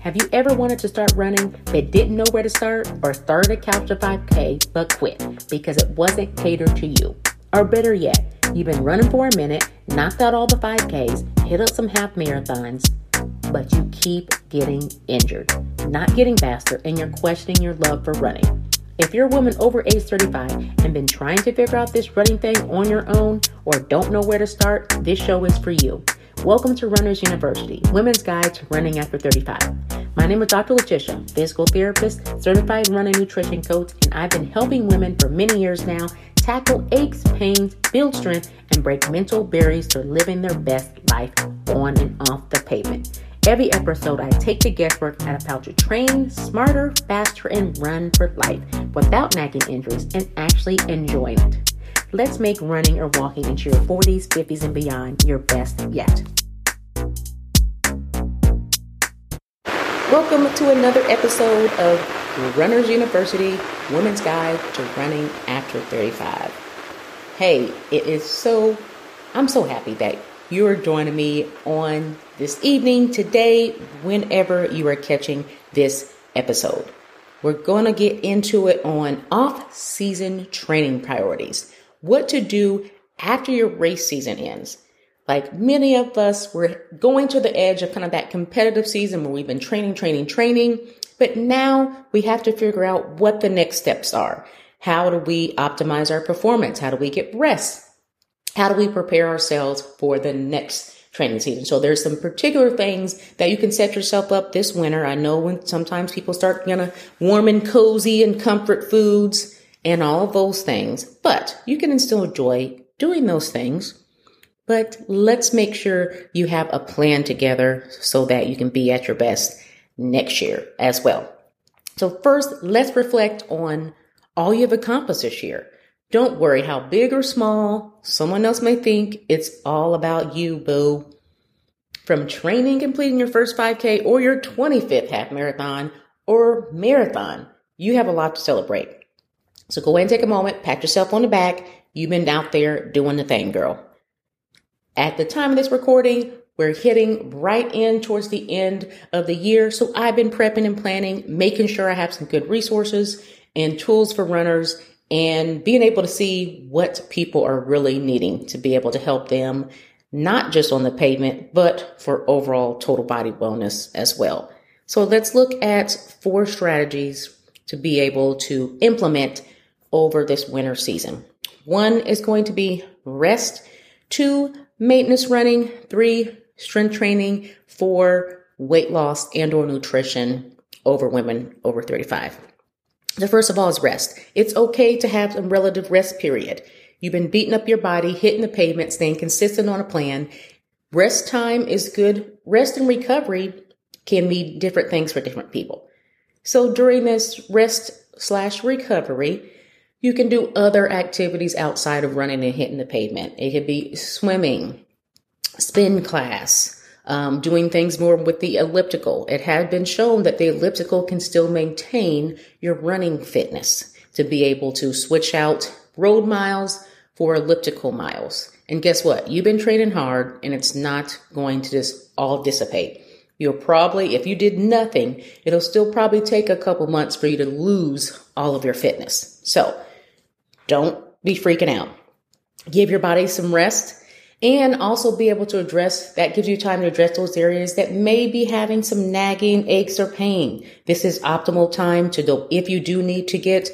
Have you ever wanted to start running but didn't know where to start or started a couch to 5K but quit because it wasn't catered to you? Or better yet, you've been running for a minute, knocked out all the 5Ks, hit up some half marathons, but you keep getting injured, not getting faster, and you're questioning your love for running. If you're a woman over age 35 and been trying to figure out this running thing on your own or don't know where to start, this show is for you. Welcome to Runners University, Women's Guide to Running After 35. My name is Dr. Letitia, physical therapist, certified running nutrition coach, and I've been helping women for many years now tackle aches, pains, build strength, and break mental barriers to living their best life on and off the pavement. Every episode, I take the guesswork out of how to train smarter, faster, and run for life without nagging injuries and actually enjoying it. Let's make running or walking into your 40s, 50s, and beyond your best yet. Welcome to another episode of Runners University Women's Guide to Running After 35. Hey, it is so, I'm so happy that you are joining me on this evening, today, whenever you are catching this episode. We're going to get into it on off season training priorities what to do after your race season ends. Like many of us, we're going to the edge of kind of that competitive season where we've been training, training, training. But now we have to figure out what the next steps are. How do we optimize our performance? How do we get rest? How do we prepare ourselves for the next training season? So there's some particular things that you can set yourself up this winter. I know when sometimes people start, you know, warm and cozy and comfort foods and all of those things, but you can still enjoy doing those things. But let's make sure you have a plan together so that you can be at your best next year as well. So first, let's reflect on all you've accomplished this year. Don't worry how big or small someone else may think it's all about you, boo. From training, completing your first 5K or your 25th half marathon or marathon, you have a lot to celebrate. So go ahead and take a moment, pat yourself on the back. You've been out there doing the thing, girl. At the time of this recording, we're hitting right in towards the end of the year. So I've been prepping and planning, making sure I have some good resources and tools for runners and being able to see what people are really needing to be able to help them, not just on the pavement, but for overall total body wellness as well. So let's look at four strategies to be able to implement over this winter season. One is going to be rest, two, maintenance running, three, strength training, four, weight loss and or nutrition over women over 35. The first of all is rest. It's okay to have a relative rest period. You've been beating up your body, hitting the pavement, staying consistent on a plan. Rest time is good. Rest and recovery can mean different things for different people. So during this rest slash recovery, you can do other activities outside of running and hitting the pavement. It could be swimming, spin class, um, doing things more with the elliptical. It has been shown that the elliptical can still maintain your running fitness to be able to switch out road miles for elliptical miles. And guess what? You've been training hard and it's not going to just all dissipate. You'll probably, if you did nothing, it'll still probably take a couple months for you to lose all of your fitness. So don't be freaking out. Give your body some rest and also be able to address that gives you time to address those areas that may be having some nagging aches or pain. This is optimal time to do if you do need to get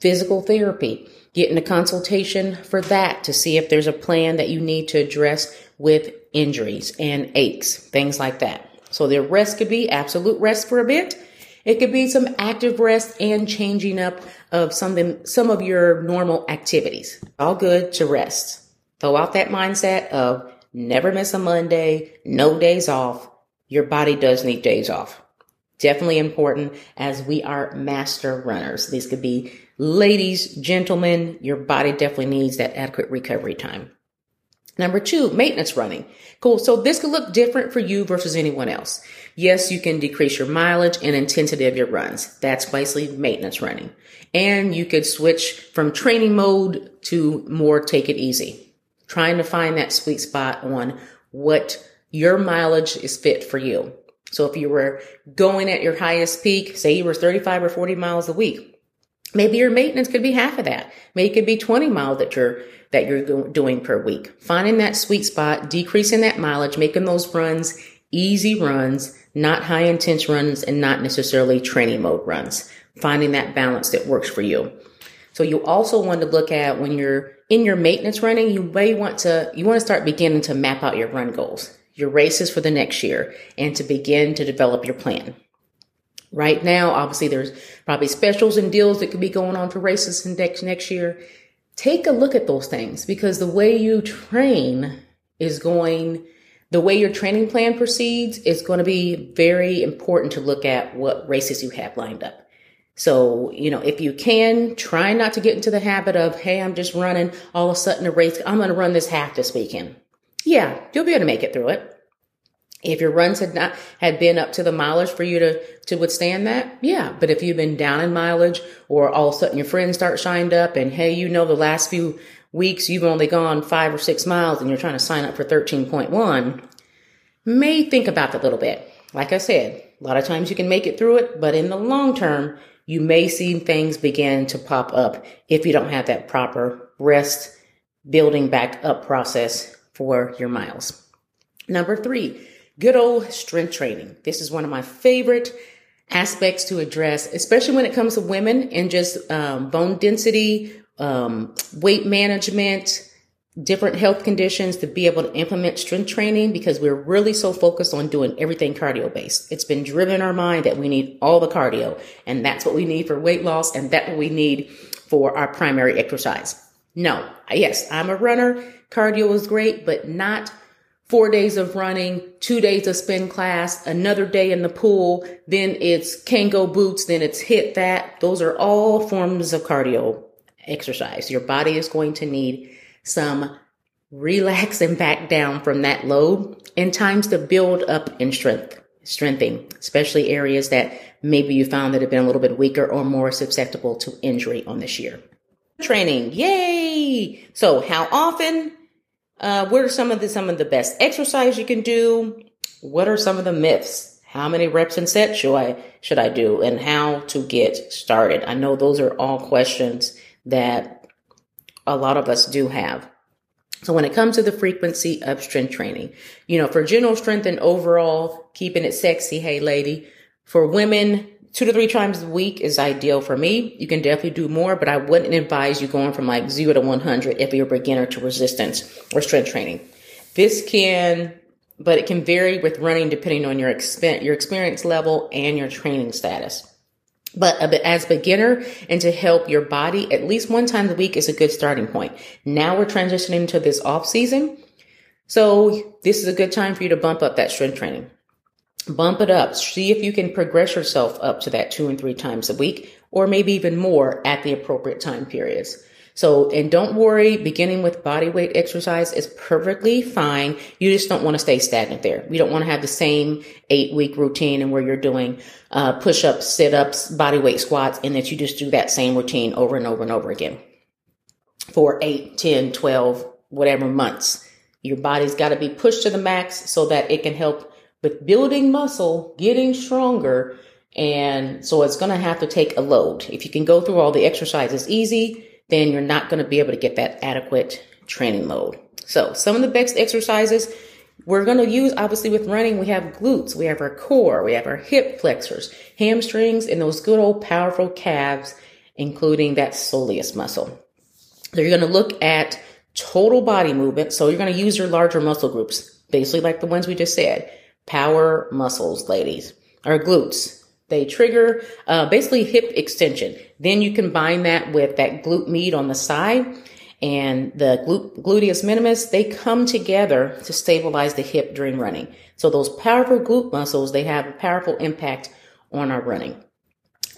physical therapy, get in a consultation for that to see if there's a plan that you need to address with injuries and aches, things like that. So the rest could be absolute rest for a bit it could be some active rest and changing up of something, some of your normal activities. All good to rest. Throw out that mindset of never miss a Monday, no days off. Your body does need days off. Definitely important as we are master runners. These could be ladies, gentlemen. Your body definitely needs that adequate recovery time. Number two, maintenance running. Cool. So this could look different for you versus anyone else. Yes, you can decrease your mileage and intensity of your runs. That's basically maintenance running. And you could switch from training mode to more take it easy. Trying to find that sweet spot on what your mileage is fit for you. So if you were going at your highest peak, say you were 35 or 40 miles a week, maybe your maintenance could be half of that. Maybe it could be 20 miles that you're that you're doing per week. Finding that sweet spot, decreasing that mileage, making those runs easy runs, not high intense runs and not necessarily training mode runs. Finding that balance that works for you. So you also want to look at when you're in your maintenance running, you may want to, you want to start beginning to map out your run goals, your races for the next year and to begin to develop your plan. Right now, obviously there's probably specials and deals that could be going on for races next, next year. Take a look at those things because the way you train is going the way your training plan proceeds is going to be very important to look at what races you have lined up. So, you know, if you can, try not to get into the habit of, hey, I'm just running all of a sudden a race. I'm going to run this half this weekend. Yeah, you'll be able to make it through it. If your runs had not had been up to the mileage for you to to withstand that, yeah. But if you've been down in mileage, or all of a sudden your friends start shined up, and hey, you know the last few weeks you've only gone five or six miles and you're trying to sign up for 13.1, may think about that a little bit. Like I said, a lot of times you can make it through it, but in the long term, you may see things begin to pop up if you don't have that proper rest building back up process for your miles. Number three, good old strength training. This is one of my favorite aspects to address, especially when it comes to women and just um, bone density, um, weight management, different health conditions to be able to implement strength training because we're really so focused on doing everything cardio based. It's been driven in our mind that we need all the cardio and that's what we need for weight loss and that's what we need for our primary exercise. No, yes, I'm a runner. Cardio is great, but not four days of running, two days of spin class, another day in the pool. Then it's Kangoo boots. Then it's hit that. Those are all forms of cardio exercise. Your body is going to need some relax and back down from that load and times to build up in strength, strengthening, especially areas that maybe you found that have been a little bit weaker or more susceptible to injury on this year. Training, yay! So how often? Uh, what are some of the some of the best exercise you can do? What are some of the myths? How many reps and sets should I should I do, and how to get started? I know those are all questions that a lot of us do have. So when it comes to the frequency of strength training, you know, for general strength and overall keeping it sexy, hey lady, for women, two to three times a week is ideal for me. You can definitely do more, but I wouldn't advise you going from like zero to 100 if you're a beginner to resistance or strength training. This can, but it can vary with running depending on your expen- your experience level and your training status. But as beginner and to help your body at least one time a week is a good starting point. Now we're transitioning to this off season. So this is a good time for you to bump up that strength training. Bump it up. See if you can progress yourself up to that two and three times a week or maybe even more at the appropriate time periods. So, and don't worry, beginning with body weight exercise is perfectly fine. You just don't want to stay stagnant there. You don't want to have the same eight week routine and where you're doing uh, push ups, sit ups, body weight squats, and that you just do that same routine over and over and over again for eight, 10, 12, whatever months. Your body's got to be pushed to the max so that it can help with building muscle, getting stronger. And so it's going to have to take a load. If you can go through all the exercises easy, then you're not going to be able to get that adequate training load. So some of the best exercises we're going to use, obviously with running, we have glutes, we have our core, we have our hip flexors, hamstrings, and those good old powerful calves, including that soleus muscle. So you're going to look at total body movement. So you're going to use your larger muscle groups, basically like the ones we just said. Power muscles, ladies, or glutes, they trigger uh, basically hip extension. Then you combine that with that glute med on the side and the gluteus minimus. They come together to stabilize the hip during running. So those powerful glute muscles, they have a powerful impact on our running.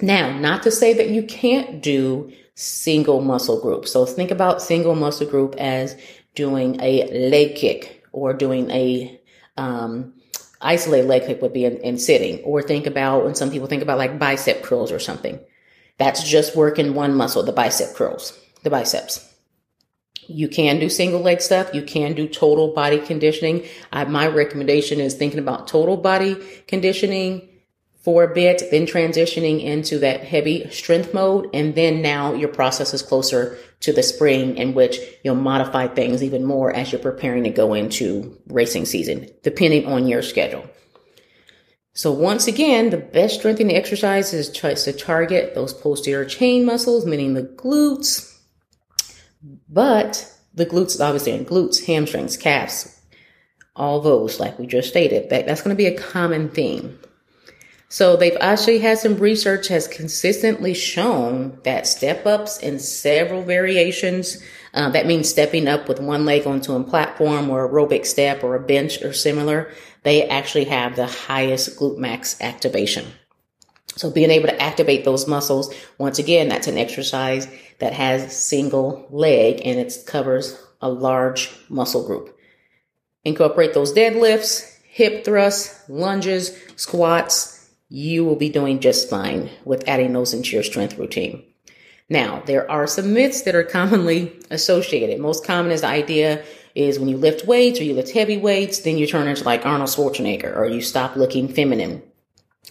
Now, not to say that you can't do single muscle group. So think about single muscle group as doing a leg kick or doing a um, isolated leg kick would be in, in sitting, or think about when some people think about like bicep curls or something. That's just working one muscle, the bicep curls, the biceps. You can do single leg stuff. You can do total body conditioning. I, my recommendation is thinking about total body conditioning for a bit, then transitioning into that heavy strength mode. And then now your process is closer to the spring in which you'll modify things even more as you're preparing to go into racing season, depending on your schedule. So once again, the best strengthening exercise is tries to target those posterior chain muscles, meaning the glutes. But the glutes, obviously, and glutes, hamstrings, calves, all those, like we just stated, that, that's going to be a common theme. So they've actually had some research has consistently shown that step ups in several variations, uh, that means stepping up with one leg onto a platform or aerobic step or a bench or similar, they actually have the highest glute max activation. So being able to activate those muscles, once again, that's an exercise that has single leg and it covers a large muscle group. Incorporate those deadlifts, hip thrusts, lunges, squats, you will be doing just fine with adding those into your strength routine. Now, there are some myths that are commonly associated. Most common is the idea is when you lift weights or you lift heavy weights, then you turn into like Arnold Schwarzenegger or you stop looking feminine.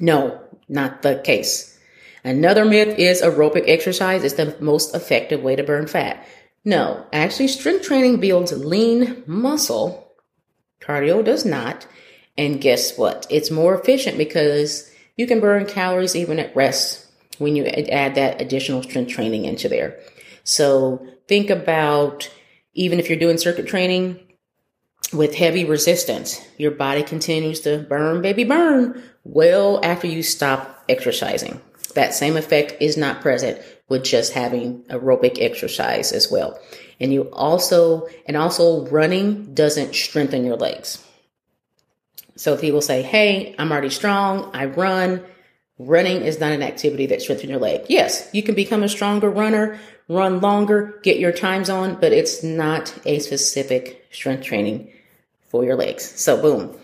No, not the case. Another myth is aerobic exercise is the most effective way to burn fat. No, actually strength training builds lean muscle. Cardio does not. And guess what? It's more efficient because you can burn calories even at rest when you add that additional strength training into there. So think about even if you're doing circuit training with heavy resistance, your body continues to burn, baby, burn well after you stop exercising. That same effect is not present with just having aerobic exercise as well. And you also, and also running doesn't strengthen your legs. So if people say, Hey, I'm already strong. I run. Running is not an activity that strengthens your leg. Yes, you can become a stronger runner, run longer, get your times on, but it's not a specific strength training for your legs. So boom.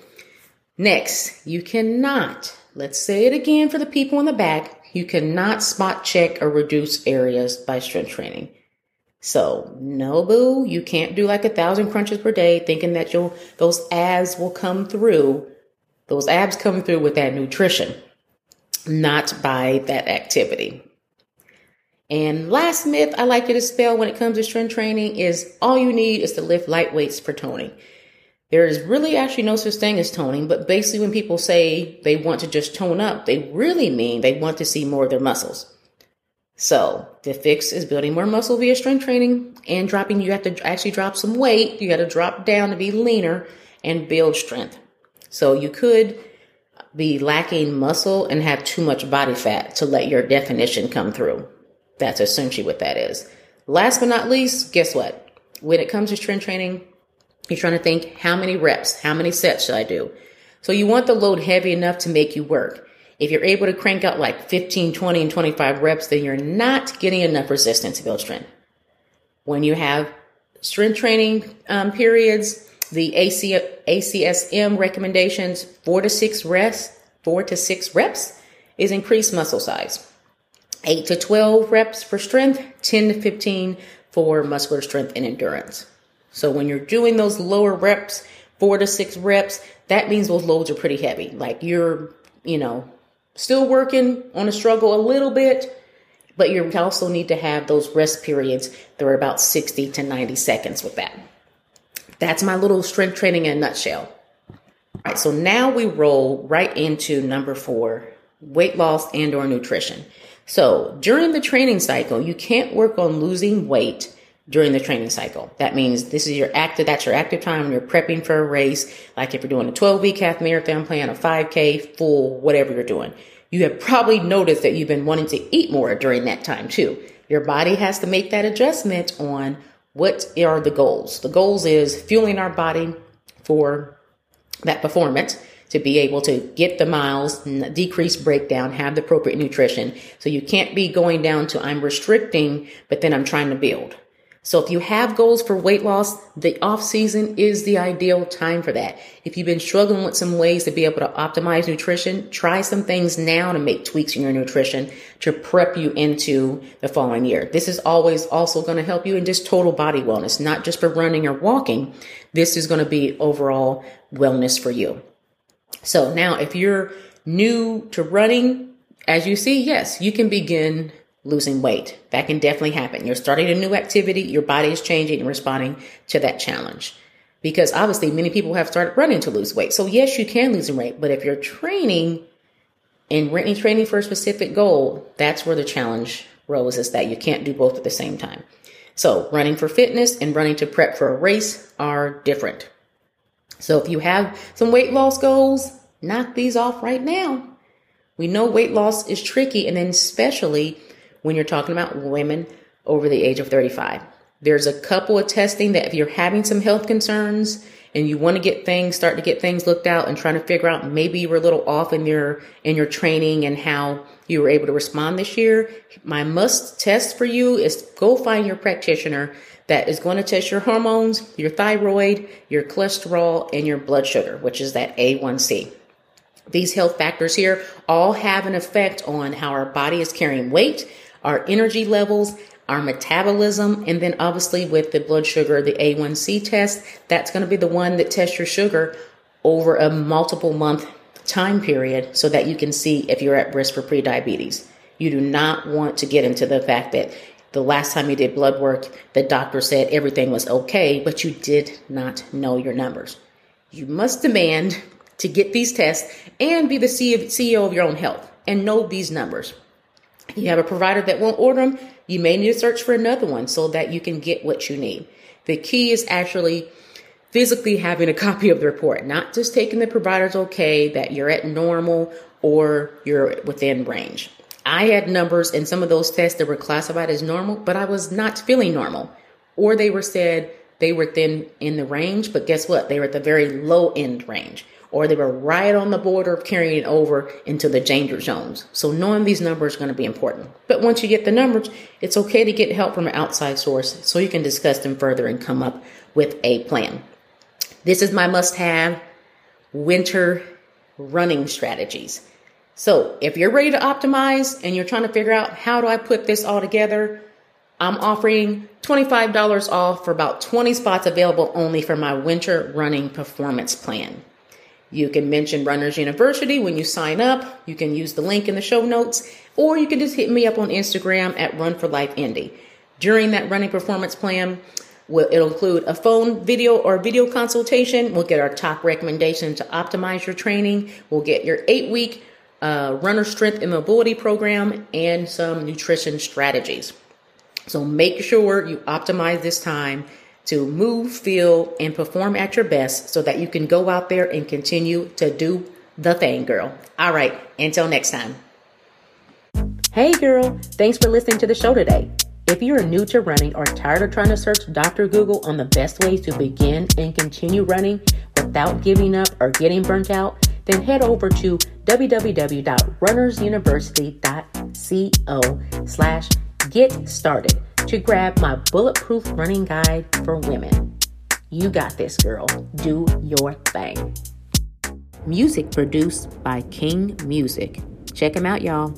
Next, you cannot, let's say it again for the people in the back, you cannot spot check or reduce areas by strength training. So no boo, you can't do like a thousand crunches per day thinking that you'll those abs will come through. Those abs come through with that nutrition, not by that activity. And last myth I like to dispel when it comes to strength training is all you need is to lift light weights for toning. There is really actually no such thing as toning, but basically when people say they want to just tone up, they really mean they want to see more of their muscles. So the fix is building more muscle via strength training and dropping. You have to actually drop some weight. You got to drop down to be leaner and build strength. So you could be lacking muscle and have too much body fat to let your definition come through. That's essentially what that is. Last but not least, guess what? When it comes to strength training, you're trying to think how many reps, how many sets should I do? So you want the load heavy enough to make you work. If you're able to crank out like 15, 20, and 25 reps, then you're not getting enough resistance to build strength. When you have strength training um, periods, the AC, ACSM recommendations, four to six reps, four to six reps is increased muscle size. Eight to 12 reps for strength, 10 to 15 for muscular strength and endurance. So when you're doing those lower reps, four to six reps, that means those loads are pretty heavy. Like you're, you know, still working on a struggle a little bit, but you also need to have those rest periods that are about 60 to 90 seconds with that. That's my little strength training in a nutshell. All right, so now we roll right into number four, weight loss and or nutrition. So during the training cycle, you can't work on losing weight during the training cycle. That means this is your active, that's your active time you're prepping for a race. Like if you're doing a 12 week half marathon plan, a 5K, full, whatever you're doing. You have probably noticed that you've been wanting to eat more during that time too. Your body has to make that adjustment on what are the goals. The goals is fueling our body for that performance to be able to get the miles, decrease breakdown, have the appropriate nutrition. So you can't be going down to I'm restricting, but then I'm trying to build. So if you have goals for weight loss, the off season is the ideal time for that. If you've been struggling with some ways to be able to optimize nutrition, try some things now to make tweaks in your nutrition to prep you into the following year. This is always also going to help you in just total body wellness, not just for running or walking. This is going to be overall wellness for you. So now if you're new to running, as you see, yes, you can begin losing weight. That can definitely happen. You're starting a new activity, your body is changing and responding to that challenge. Because obviously, many people have started running to lose weight. So, yes, you can lose weight, but if you're training and running training for a specific goal, that's where the challenge rose is that you can't do both at the same time. So, running for fitness and running to prep for a race are different. So, if you have some weight loss goals, knock these off right now. We know weight loss is tricky, and then especially when you're talking about women over the age of 35. There's a couple of testing that if you're having some health concerns and you want to get things, start to get things looked out and trying to figure out maybe you were a little off in your in your training and how you were able to respond this year, my must test for you is go find your practitioner that is going to test your hormones, your thyroid, your cholesterol, and your blood sugar, which is that A1C. These health factors here all have an effect on how our body is carrying weight, our energy levels, our metabolism, and then obviously with the blood sugar, the A1C test, that's going to be the one that tests your sugar over a multiple month time period so that you can see if you're at risk for prediabetes. You do not want to get into the fact that the last time you did blood work, the doctor said everything was okay, but you did not know your numbers. You must demand to get these tests and be the CEO of your own health and know these numbers. You have a provider that won't order them, you may need to search for another one so that you can get what you need. The key is actually physically having a copy of the report, not just taking the provider's okay that you're at normal or you're within range. I had numbers in some of those tests that were classified as normal, but I was not feeling normal. Or they were said they were thin in the range, but guess what? They were at the very low end range or they were right on the border of carrying it over into the danger zones. So knowing these numbers is going to be important. But once you get the numbers, it's okay to get help from an outside source so you can discuss them further and come up with a plan. This is my must have winter running strategies. So if you're ready to optimize and you're trying to figure out how do I put this all together, I'm offering $25 off for about 20 spots available only for my winter running performance plan. You can mention Runners University when you sign up. You can use the link in the show notes, or you can just hit me up on Instagram at Run for Life Indy. During that running performance plan, it'll include a phone video or video consultation. We'll get our top recommendation to optimize your training. We'll get your eight week uh, runner strength and mobility program and some nutrition strategies. So make sure you optimize this time to move, feel, and perform at your best so that you can go out there and continue to do the thing, girl. All right, until next time. Hey, girl, thanks for listening to the show today. If you are new to running or tired of trying to search Dr. Google on the best ways to begin and continue running without giving up or getting burnt out, then head over to www.runnersuniversity.co slash get started to grab my bulletproof running guide for women. You got this, girl. Do your thing. Music produced by King Music. Check him out, y'all.